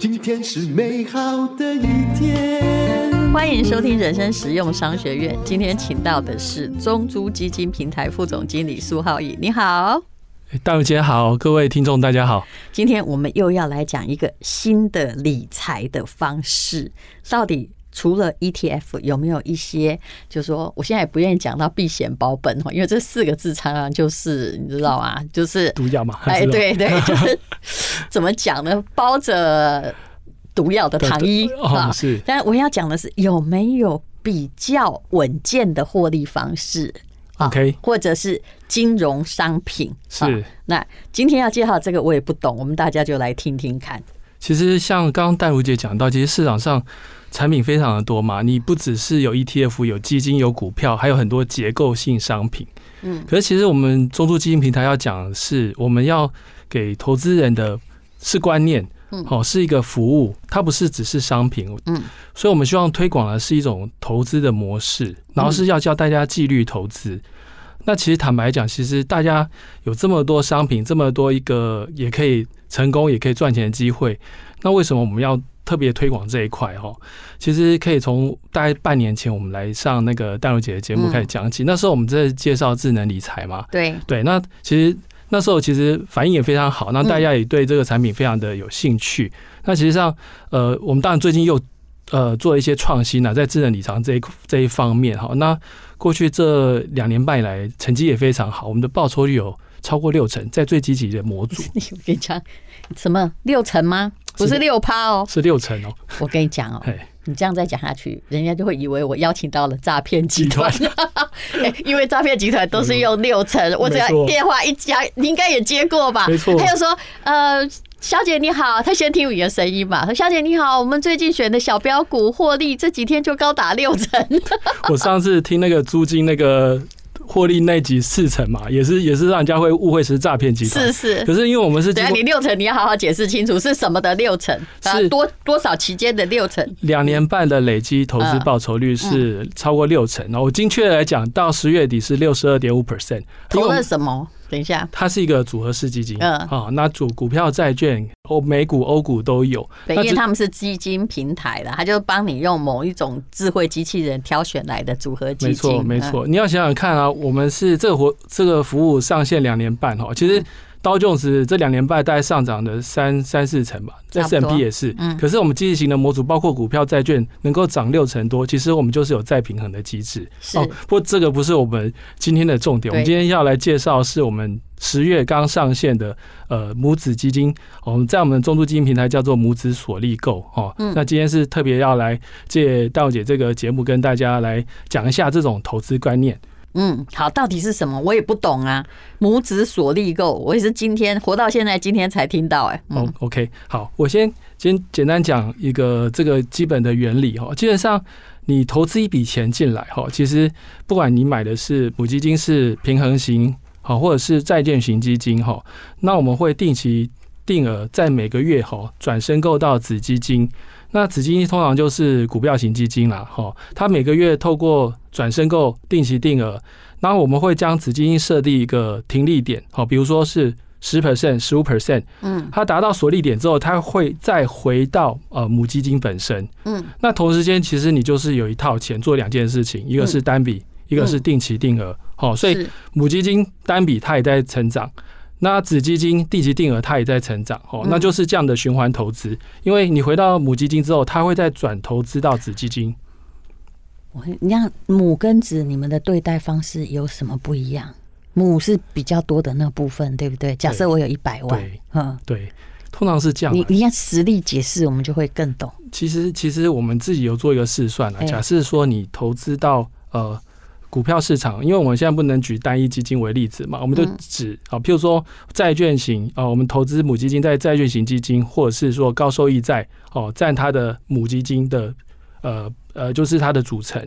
今天是美好的一天。欢迎收听人生实用商学院。今天请到的是中珠基金平台副总经理苏皓益。你好，大如姐好，各位听众大家好。今天我们又要来讲一个新的理财的方式，到底除了 ETF 有没有一些？就是说，我现在也不愿意讲到避险保本哈，因为这四个字常常就是你知道吗？就是毒药嘛。哎，对对，就是怎么讲呢？包着。毒药的糖衣啊，是。但我要讲的是，有没有比较稳健的获利方式？OK，或者是金融商品？是。那今天要介绍这个，我也不懂，我们大家就来听听看。其实像刚刚戴茹姐讲到，其实市场上产品非常的多嘛，你不只是有 ETF、有基金、有股票，还有很多结构性商品。嗯。可是其实我们中租基金平台要讲的是，我们要给投资人的是观念。好，是一个服务，它不是只是商品。嗯，所以我们希望推广的是一种投资的模式，然后是要教大家纪律投资。那其实坦白讲，其实大家有这么多商品，这么多一个也可以成功、也可以赚钱的机会，那为什么我们要特别推广这一块？哈，其实可以从大概半年前我们来上那个淡如姐的节目开始讲起。那时候我们在介绍智能理财嘛，对对，那其实。那时候其实反应也非常好，那大家也对这个产品非常的有兴趣。那其实上，呃，我们当然最近又呃做一些创新啊，在智能理财这一这一方面哈。那过去这两年半以来，成绩也非常好，我们的报酬率有超过六成，在最积极的模组。我跟你讲，什么六成吗？不是六趴哦，是六成哦。我跟你讲哦。你这样再讲下去，人家就会以为我邀请到了诈骗集团。因为诈骗集团都是用六成，我只要电话一加，你应该也接过吧？没错。他就说：“呃，小姐你好。”他先听你的声音嘛。说：“小姐你好，我们最近选的小标股获利这几天就高达六成。”我上次听那个租金那个。获利那集四成嘛，也是也是让人家会误会是诈骗集团。是是，可是因为我们是，等下，你六成你要好好解释清楚是什么的六成，是多多少期间的六成？两年半的累积投资报酬率是超过六成。那我精确来讲，到十月底是六十二点五 percent。投了什么？等一下，它是一个组合式基金，嗯，啊，那主股票、债券、欧美股、欧股都有。对，因为他们是基金平台的，他就帮你用某一种智慧机器人挑选来的组合基金。没错，没错。你要想想看啊，我们是这个活这个服务上线两年半哈，其实。道琼斯这两年半大概上涨的三三四成吧，S&P 也是。嗯，可是我们积极型的模组，包括股票、债券，能够涨六成多，其实我们就是有再平衡的机制。哦，不过这个不是我们今天的重点。我们今天要来介绍是我们十月刚上线的呃母子基金，我们在我们中都基金平台叫做母子所利购哦。那今天是特别要来借大如姐这个节目跟大家来讲一下这种投资观念。嗯，好，到底是什么？我也不懂啊。母子锁利购，我也是今天活到现在，今天才听到、哎，哦，OK，好，我先先简单讲一个这个基本的原理哈。基本上，你投资一笔钱进来哈，其实不管你买的是母基金是平衡型好，或者是债券型基金哈，那我们会定期定额在每个月哈转申购到子基金。那子基金通常就是股票型基金啦，哈，它每个月透过转申购定期定额，然后我们会将子基金设定一个停利点，好，比如说是十 percent、十五 percent，嗯，它达到锁利点之后，它会再回到呃母基金本身，嗯，那同时间其实你就是有一套钱做两件事情，一个是单笔，一个是定期定额，好，所以母基金单笔它也在成长。那子基金地级定额它也在成长哦，那就是这样的循环投资。因为你回到母基金之后，它会再转投资到子基金。我你像母跟子，你们的对待方式有什么不一样？母是比较多的那部分，对不对？假设我有一百万，嗯，对，通常是这样。你你看实例解释，我们就会更懂。其实其实我们自己有做一个试算啊，假设说你投资到呃。股票市场，因为我们现在不能举单一基金为例子嘛，我们就指啊，譬如说债券型啊，我们投资母基金在债券型基金，或者是说高收益债哦，占它的母基金的呃呃，就是它的组成。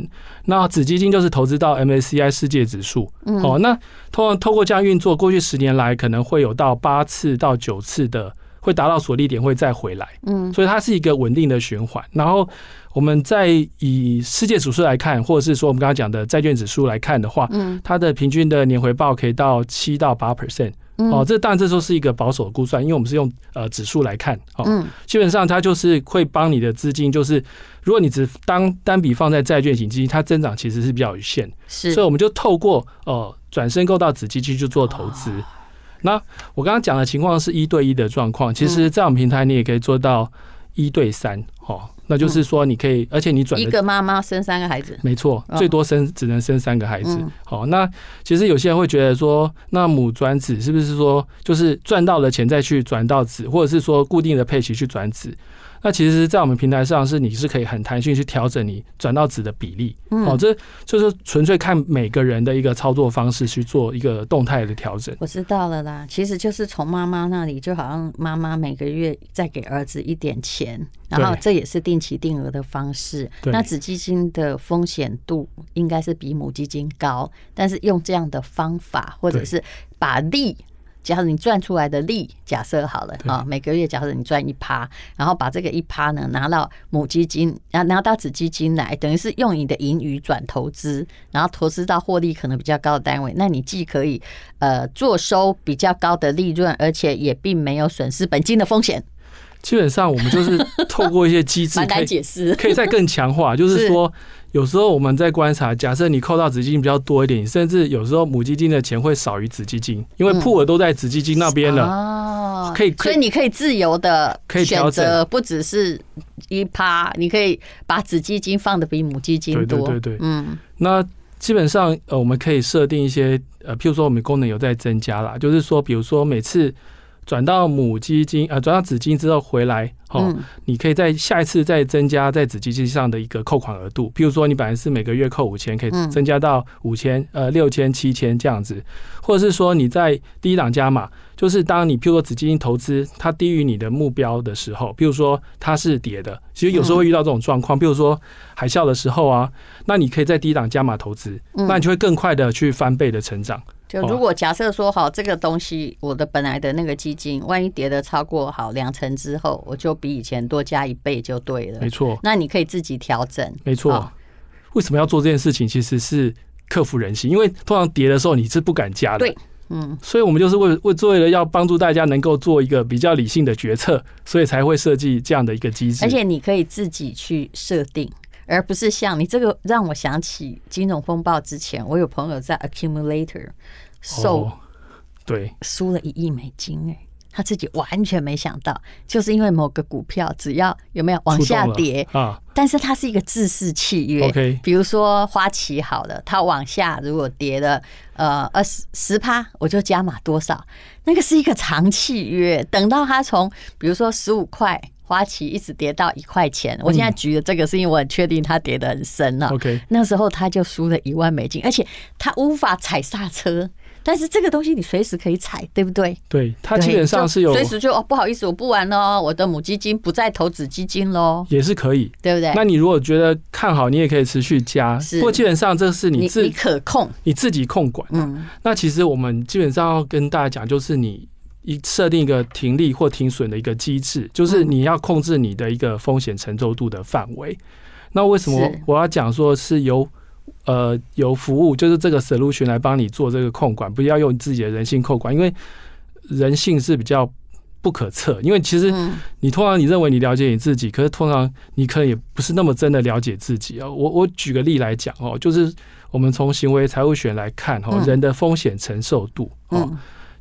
那子基金就是投资到 MSCI 世界指数哦。那通常透过这样运作，过去十年来可能会有到八次到九次的会达到锁利点，会再回来。嗯，所以它是一个稳定的循环。然后。我们在以世界指数来看，或者是说我们刚刚讲的债券指数来看的话，嗯，它的平均的年回报可以到七到八 percent，哦，这当然这时候是一个保守的估算，因为我们是用呃指数来看哦。基本上它就是会帮你的资金，就是如果你只当单笔放在债券型基金，它增长其实是比较有限。是，所以我们就透过呃转身购到子基金去做投资。那我刚刚讲的情况是一对一的状况，其实在我们平台你也可以做到一对三哦。那就是说，你可以，而且你转一个妈妈生三个孩子，没错，最多生只能生三个孩子。好，那其实有些人会觉得说，那母转子是不是说，就是赚到了钱再去转到子，或者是说固定的配齐去转子？那其实，在我们平台上是你是可以很弹性去调整你转到子的比例，哦，这就是纯粹看每个人的一个操作方式去做一个动态的调整。我知道了啦，其实就是从妈妈那里，就好像妈妈每个月再给儿子一点钱，然后这也是定期定额的方式。那子基金的风险度应该是比母基金高，但是用这样的方法，或者是把利。假如你赚出来的利，假设好了啊，每个月假设你赚一趴，然后把这个一趴呢拿到母基金，然后拿到子基金来，等于是用你的盈余转投资，然后投资到获利可能比较高的单位，那你既可以呃做收比较高的利润，而且也并没有损失本金的风险。基本上我们就是透过一些机制，可以解释，可以再更强化，就是说。有时候我们在观察，假设你扣到子基金比较多一点，甚至有时候母基金的钱会少于子基金，因为铺额都在子基金那边了。哦，可以，所以你可以自由的选择，不只是一趴，你可以把子基金放的比母基金多。对对对对，嗯。那基本上呃，我们可以设定一些呃，譬如说我们功能有在增加啦，就是说，比如说每次。转到母基金，呃，转到子基金之后回来，哦，你可以在下一次再增加在子基金上的一个扣款额度。譬如说，你本来是每个月扣五千，可以增加到五千，呃，六千、七千这样子，或者是说你在低档加码，就是当你譬如说子基金投资它低于你的目标的时候，譬如说它是跌的，其实有时候会遇到这种状况，譬如说海啸的时候啊，那你可以在低档加码投资，那你就会更快的去翻倍的成长。就如果假设说好这个东西，我的本来的那个基金，万一跌的超过好两成之后，我就比以前多加一倍就对了。没错，那你可以自己调整。没错，为什么要做这件事情？其实是克服人性，因为通常跌的时候你是不敢加的。对，嗯，所以我们就是为为为了要帮助大家能够做一个比较理性的决策，所以才会设计这样的一个机制。而且你可以自己去设定。而不是像你这个让我想起金融风暴之前，我有朋友在 Accumulator 受对输了一亿美金哎，他自己完全没想到，就是因为某个股票只要有没有往下跌啊，但是它是一个自适契约。OK，比如说花旗好了，它往下如果跌了呃二十十趴，我就加码多少，那个是一个长契约，等到它从比如说十五块。花旗一直跌到一块钱，我现在举的这个是因为我很确定它跌得很深了。OK，那时候他就输了一万美金，而且他无法踩刹车。但是这个东西你随时可以踩，对不对？对，它基本上是有随时就哦，不好意思，我不玩了，我的母基金不再投子基金喽，也是可以，对不对？那你如果觉得看好，你也可以持续加。是，不过基本上这是你自己可控，你自己控管。嗯，那其实我们基本上要跟大家讲，就是你。一设定一个停利或停损的一个机制，就是你要控制你的一个风险承受度的范围。那为什么我要讲说是由呃由服务，就是这个 solution 来帮你做这个控管，不要用自己的人性控管，因为人性是比较不可测。因为其实你通常你认为你了解你自己，可是通常你可能也不是那么真的了解自己啊。我我举个例来讲哦，就是我们从行为财务学来看哦，人的风险承受度哦。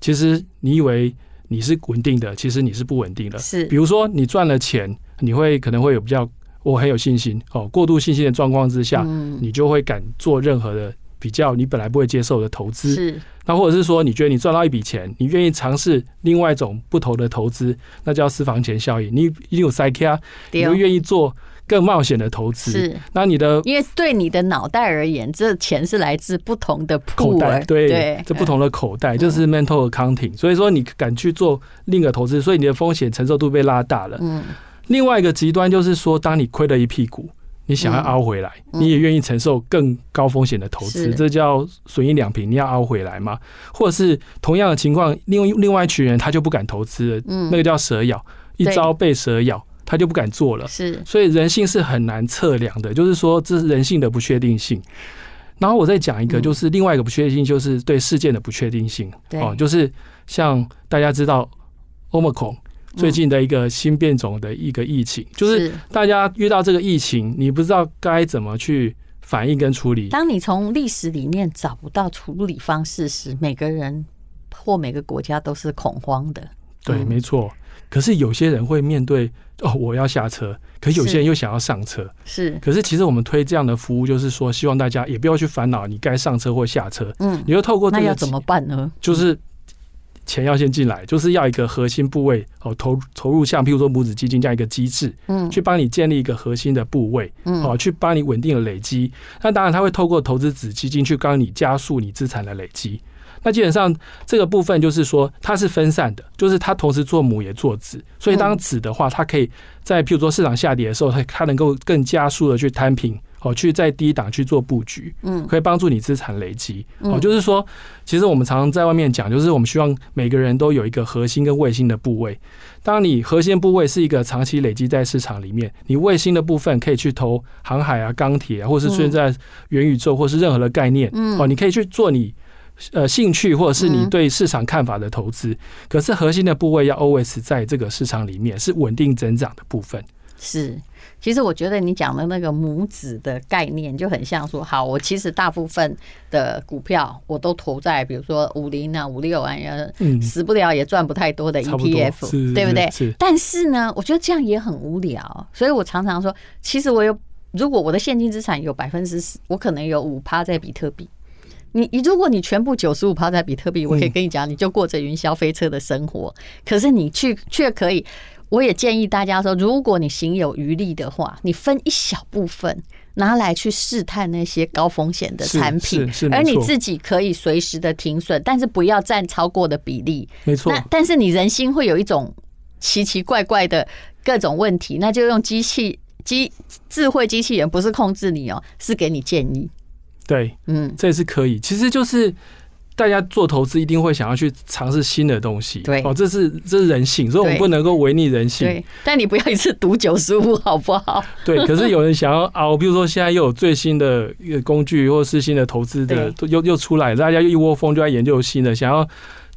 其实你以为你是稳定的，其实你是不稳定的。是，比如说你赚了钱，你会可能会有比较，我很有信心哦。过度信心的状况之下，你就会敢做任何的比较你本来不会接受的投资。是，那或者是说，你觉得你赚到一笔钱，你愿意尝试另外一种不同的投资，那叫私房钱效应。你一定有塞卡，你会愿意做。更冒险的投资是，那你的因为对你的脑袋而言，这钱是来自不同的口袋，对，对这不同的口袋就是 mental accounting。所以说你敢去做另一个投资，所以你的风险承受度被拉大了。嗯，另外一个极端就是说，当你亏了一屁股，你想要凹回来，你也愿意承受更高风险的投资，这叫损益两平，你要凹回来吗？或者是同样的情况，另另外一群人他就不敢投资了，嗯，那个叫蛇咬，一朝被蛇咬。他就不敢做了，是，所以人性是很难测量的，就是说这是人性的不确定性。然后我再讲一个，就是另外一个不确定性，就是对事件的不确定性。哦，就是像大家知道 Omicron 最近的一个新变种的一个疫情，就是大家遇到这个疫情，你不知道该怎么去反应跟处理。当你从历史里面找不到处理方式时，每个人或每个国家都是恐慌的。对，没错。可是有些人会面对哦，我要下车。可有些人又想要上车，是。可是其实我们推这样的服务，就是说希望大家也不要去烦恼你该上车或下车。嗯，你就透过这个，要怎么办呢？就是钱要先进来，就是要一个核心部位哦，投投入像譬如说母子基金这样一个机制，嗯，去帮你建立一个核心的部位，嗯，哦，去帮你稳定的累积。那当然，他会透过投资子基金去帮你加速你资产的累积。那基本上这个部分就是说，它是分散的，就是它同时做母也做子，所以当子的话，它可以在譬如说市场下跌的时候，它它能够更加速的去摊平，哦，去在低档去做布局，嗯，可以帮助你资产累积，哦，就是说，其实我们常常在外面讲，就是我们希望每个人都有一个核心跟卫星的部位。当你核心部位是一个长期累积在市场里面，你卫星的部分可以去投航海啊、钢铁啊，或是出现在元宇宙或是任何的概念，嗯，哦，你可以去做你。呃，兴趣或者是你对市场看法的投资，可是核心的部位要 always 在这个市场里面是稳定增长的部分。是，其实我觉得你讲的那个母子的概念就很像说，好，我其实大部分的股票我都投在比如说五零啊、五六啊，嗯，死不了也赚不太多的 ETF，对不对？是。但是呢，我觉得这样也很无聊，所以我常常说，其实我有，如果我的现金资产有百分之十，我可能有五趴在比特币。你你如果你全部九十五趴在比特币，我可以跟你讲，你就过着云霄飞车的生活。可是你去却可以，我也建议大家说，如果你行有余力的话，你分一小部分拿来去试探那些高风险的产品，而你自己可以随时的停损，但是不要占超过的比例。没错。那但是你人心会有一种奇奇怪怪的各种问题，那就用机器机智慧机器人，不是控制你哦，是给你建议。对，嗯，这也是可以。其实就是大家做投资一定会想要去尝试新的东西，对，哦，这是这是人性，所以我们不能够违逆人性。对，但你不要一次 赌九十五，好不好？对，可是有人想要熬，比如说现在又有最新的一个工具，或是新的投资的又又出来，大家又一窝蜂就在研究新的，想要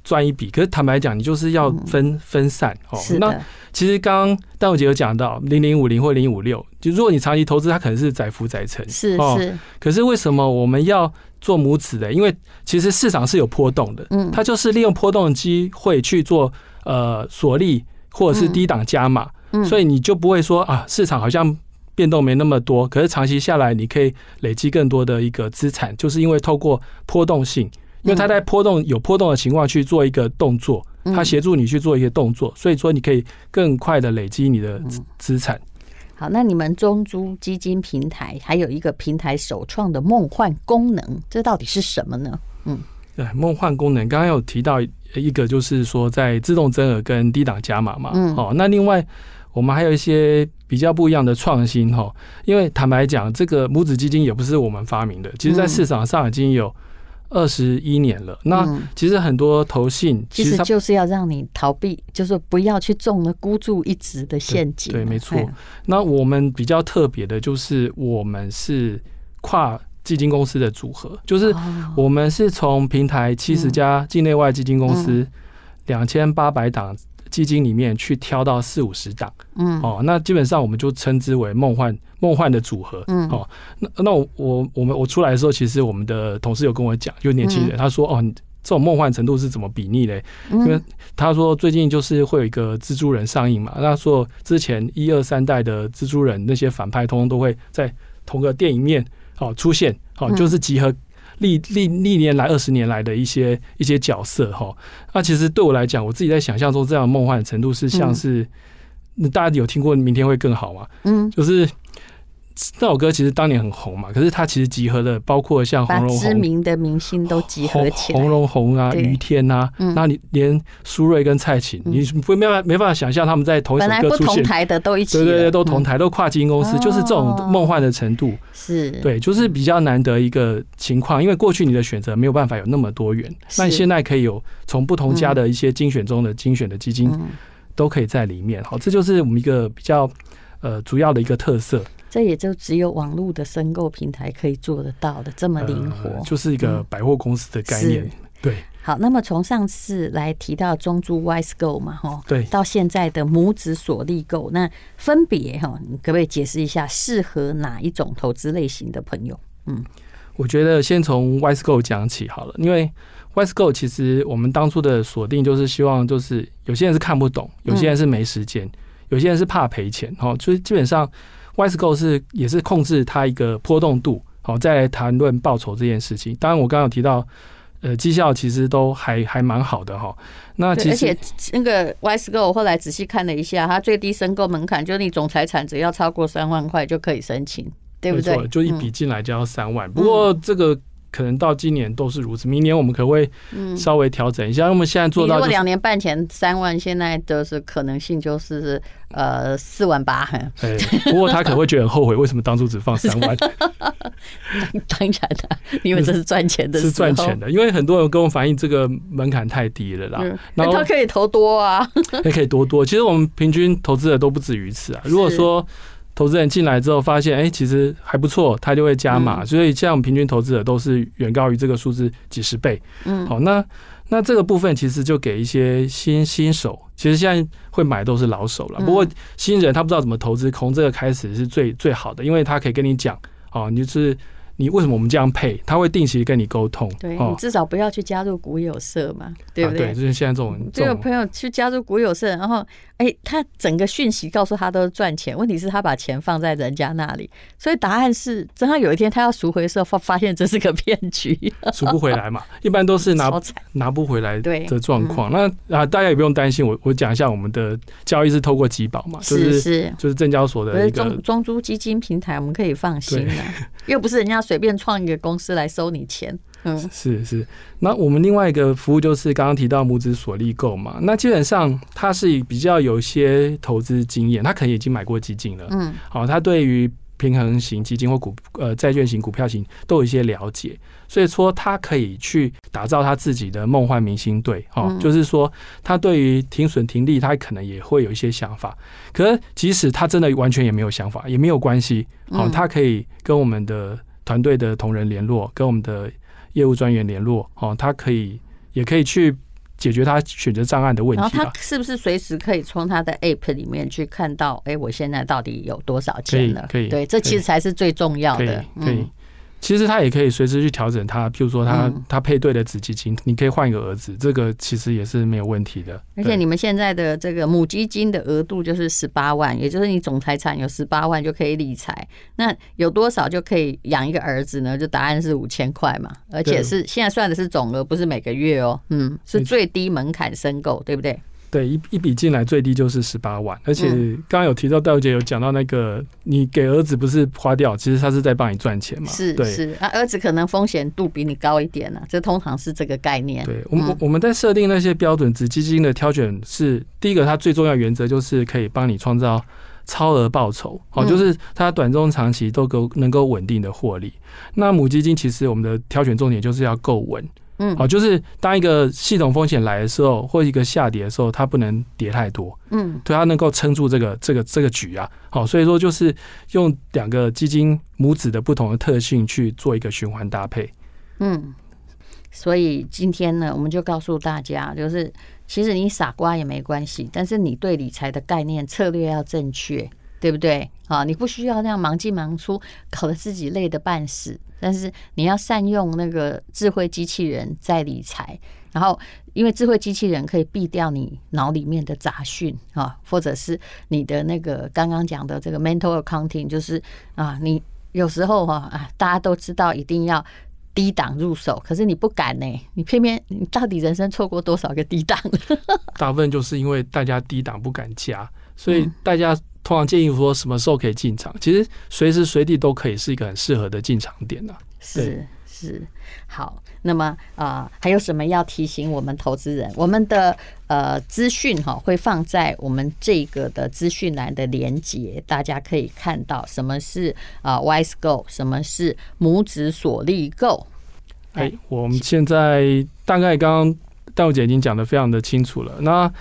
赚一笔。可是坦白讲，你就是要分分散哦。那其实刚刚淡如姐有讲到零零五零或零五六，就如果你长期投资，它可能是载浮载沉，是是。可是为什么我们要做母子的？因为其实市场是有波动的，嗯，它就是利用波动的机会去做呃锁利或者是低档加码，所以你就不会说啊，市场好像变动没那么多，可是长期下来你可以累积更多的一个资产，就是因为透过波动性，因为它在波动有波动的情况去做一个动作。它协助你去做一些动作，所以说你可以更快的累积你的资产。好，那你们中租基金平台还有一个平台首创的梦幻功能，这到底是什么呢？嗯，对，梦幻功能刚刚有提到一个，就是说在自动增额跟低档加码嘛。嗯，哦，那另外我们还有一些比较不一样的创新哈，因为坦白讲，这个母子基金也不是我们发明的，其实在市场上已经有。二十一年了，那其实很多投信其实就是要让你逃避，就是不要去中了孤注一掷的陷阱。对，没错。那我们比较特别的就是，我们是跨基金公司的组合，就是我们是从平台七十家境内外基金公司两千八百档。基金里面去挑到四五十档，嗯，哦，那基本上我们就称之为梦幻梦幻的组合，嗯，哦，那那我我我们我出来的时候，其实我们的同事有跟我讲，就年轻人，他说，哦，这种梦幻程度是怎么比拟嘞？因为他说最近就是会有一个蜘蛛人上映嘛，那说之前一二三代的蜘蛛人那些反派，通通都会在同个电影面哦出现，哦，就是集合。历历历年来二十年来的一些一些角色哈，那其实对我来讲，我自己在想象中这样梦幻的程度是像是，那大家有听过明天会更好吗？嗯，就是。那首歌其实当年很红嘛，可是它其实集合了包括像洪荣宏知名的明星都集合起来，红荣红啊、于天啊，那你连苏芮跟蔡琴，你不没办法没办法想象他们在同一首歌出现，本来不同台的都一起，对对对，都同台都跨基金公司，就是这种梦幻的程度，是。对，就是比较难得一个情况，因为过去你的选择没有办法有那么多元，那你现在可以有从不同家的一些精选中的精选的基金都可以在里面，好，这就是我们一个比较呃主要的一个特色。这也就只有网络的申购平台可以做得到的，这么灵活，呃，就是一个百货公司的概念。嗯、对，好，那么从上次来提到中珠 WISE-GO 嘛，哈，对，到现在的拇指锁利 GO，那分别哈，你可不可以解释一下适合哪一种投资类型的朋友？嗯，我觉得先从 WISE-GO 讲起好了，因为 WISE-GO 其实我们当初的锁定就是希望，就是有些人是看不懂，有些人是没时间，有些人是怕赔钱，哈，所以基本上 WISE-GO 是也是控制它一个波动度，好，再来谈论报酬这件事情。当然，我刚刚有提到。呃，绩效其实都还还蛮好的哈。那其实而且那个我后来仔细看了一下，它最低申购门槛就是你总财产只要超过三万块就可以申请，对不对？没错，就一笔进来就要三万。嗯、不过这个。可能到今年都是如此，明年我们可不可以稍微调整一下？因为我们现在做到，如果两年半前三万，现在的是可能性就是呃四万八。对，不过他可能会觉得很后悔，为什么当初只放 三万？当然的，因为这是赚钱的，是赚钱的。因为很多人跟我反映这个门槛太低了啦。然后他可以投多啊，也 可以多多。其实我们平均投资的都不止于此啊。如果说投资人进来之后发现，哎，其实还不错，他就会加码。所以，像我们平均投资者都是远高于这个数字几十倍。嗯，好，那那这个部分其实就给一些新新手，其实现在会买都是老手了。不过新人他不知道怎么投资，从这个开始是最最好的，因为他可以跟你讲，哦，你就是。你为什么我们这样配？他会定期跟你沟通。对，你至少不要去加入股友社嘛，对不对？对，就是现在这种。这个朋友去加入股友社，然后哎，他整个讯息告诉他都是赚钱，问题是他把钱放在人家那里，所以答案是，等他有一天他要赎回的时候，发发现这是个骗局，赎不回来嘛。一般都是拿 拿不回来的状况。那啊，大家也不用担心，我我讲一下我们的交易是透过集保嘛，就是是就是证交所的一个中中租基金平台，我们可以放心的，又不是人家。随便创一个公司来收你钱，嗯，是是。那我们另外一个服务就是刚刚提到母子所利购嘛，那基本上他是比较有一些投资经验，他可能已经买过基金了，嗯，好，他对于平衡型基金或股呃债券型股票型都有一些了解，所以说他可以去打造他自己的梦幻明星队，哦，就是说他对于停损停利，他可能也会有一些想法。可是即使他真的完全也没有想法，也没有关系，好，他可以跟我们的。团队的同仁联络，跟我们的业务专员联络，哦，他可以也可以去解决他选择障碍的问题。然后他是不是随时可以从他的 App 里面去看到，哎，我现在到底有多少钱了？可以，对，这其实才是最重要的。可以。其实他也可以随时去调整他，譬如说他他配对的子基金，你可以换一个儿子，这个其实也是没有问题的。而且你们现在的这个母基金的额度就是十八万，也就是你总财产有十八万就可以理财。那有多少就可以养一个儿子呢？就答案是五千块嘛，而且是现在算的是总额，不是每个月哦。嗯，是最低门槛申购，对不对？对，一一笔进来最低就是十八万，而且刚刚有提到戴姐有讲到那个，你给儿子不是花掉，其实他是在帮你赚钱嘛。是是，那儿子可能风险度比你高一点呢，这通常是这个概念。对，我们我们在设定那些标准，子基金的挑选是第一个，它最重要原则就是可以帮你创造超额报酬，哦，就是它短中长期都够能够稳定的获利。那母基金其实我们的挑选重点就是要够稳。嗯，好，就是当一个系统风险来的时候，或一个下跌的时候，它不能跌太多。嗯，对，它能够撑住这个这个这个局啊。好，所以说就是用两个基金母子的不同的特性去做一个循环搭配。嗯，所以今天呢，我们就告诉大家，就是其实你傻瓜也没关系，但是你对理财的概念策略要正确。对不对？啊，你不需要那样忙进忙出，搞得自己累得半死。但是你要善用那个智慧机器人在理财，然后因为智慧机器人可以避掉你脑里面的杂讯啊，或者是你的那个刚刚讲的这个 mental accounting，就是啊，你有时候哈啊，大家都知道一定要低档入手，可是你不敢呢，你偏偏你到底人生错过多少个低档？大部分就是因为大家低档不敢加，所以大家。通常建议说什么时候可以进场？其实随时随地都可以是一个很适合的进场点呢。是是，好。那么啊、呃，还有什么要提醒我们投资人？我们的呃资讯哈会放在我们这个的资讯栏的连接，大家可以看到什么是啊 WISE-GO，什么是拇指锁利 GO。哎，我们现在大概刚刚戴姐已经讲得非常的清楚了。那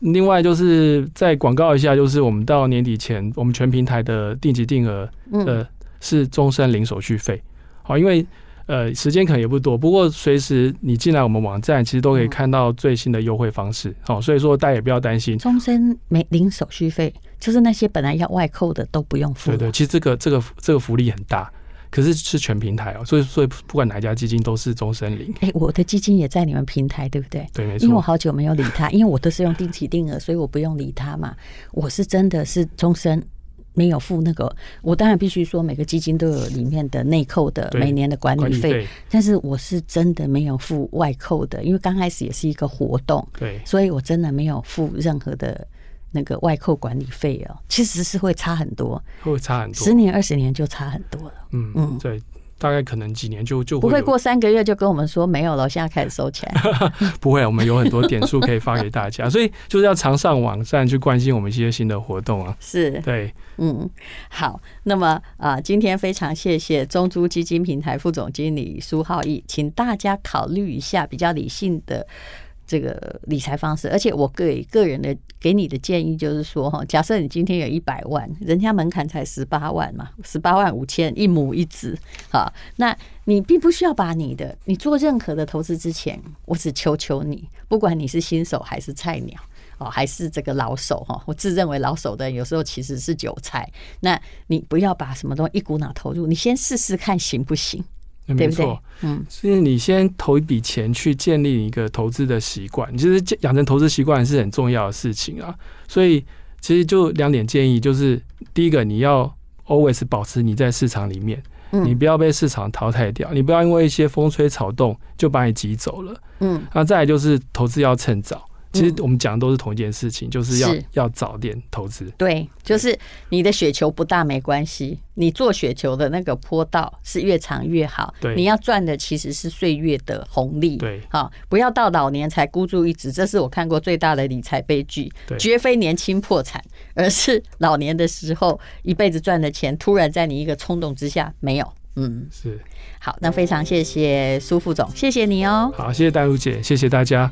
另外就是再广告一下，就是我们到年底前，我们全平台的定级定额呃是终身零手续费。好，因为呃，时间可能也不多，不过随时你进来我们网站，其实都可以看到最新的优惠方式。好、所以说大家也不要担心，终身没零手续费，就是那些本来要外扣的都不用付。对对，其实这个这个这个福利很大，可是是全平台哦，所以所以不管哪一家基金都是终身零。哎、欸，我的基金也在你们平台，对不对？对，没错。因为我好久没有理他，因为我都是用定期定额，所以我不用理他嘛。我是真的是终身。没有付那个，我当然必须说每个基金都有里面的内扣的每年的管理费，但是我是真的没有付外扣的，因为刚开始也是一个活动，对，所以我真的没有付任何的那个外扣管理费哦，其实是会差很多，会差很多，十年二十年就差很多了，嗯嗯，对。大概可能几年就就会不会过三个月就跟我们说没有了，现在开始收钱。不会，我们有很多点数可以发给大家，所以就是要常上网站去关心我们一些新的活动啊。是，对，嗯，好，那么啊、呃，今天非常谢谢中珠基金平台副总经理苏浩义，请大家考虑一下比较理性的。这个理财方式，而且我给个人的给你的建议就是说哈，假设你今天有一百万，人家门槛才十八万嘛，十八万五千一亩一子，哈，那你并不需要把你的你做任何的投资之前，我只求求你，不管你是新手还是菜鸟哦，还是这个老手哈，我自认为老手的有时候其实是韭菜，那你不要把什么东西一股脑投入，你先试试看行不行。没错，嗯，所以你先投一笔钱去建立一个投资的习惯，其实养成投资习惯是很重要的事情啊。所以其实就两点建议，就是第一个，你要 always 保持你在市场里面，你不要被市场淘汰掉，你不要因为一些风吹草动就把你挤走了，嗯，那再来就是投资要趁早。其实我们讲的都是同一件事情，就是要要早点投资。对，就是你的雪球不大没关系，你做雪球的那个坡道是越长越好。对，你要赚的其实是岁月的红利。对，好，不要到老年才孤注一掷，这是我看过最大的理财悲剧。绝非年轻破产，而是老年的时候一辈子赚的钱，突然在你一个冲动之下没有。嗯，是。好，那非常谢谢苏副总，谢谢你哦。好，谢谢戴茹姐，谢谢大家。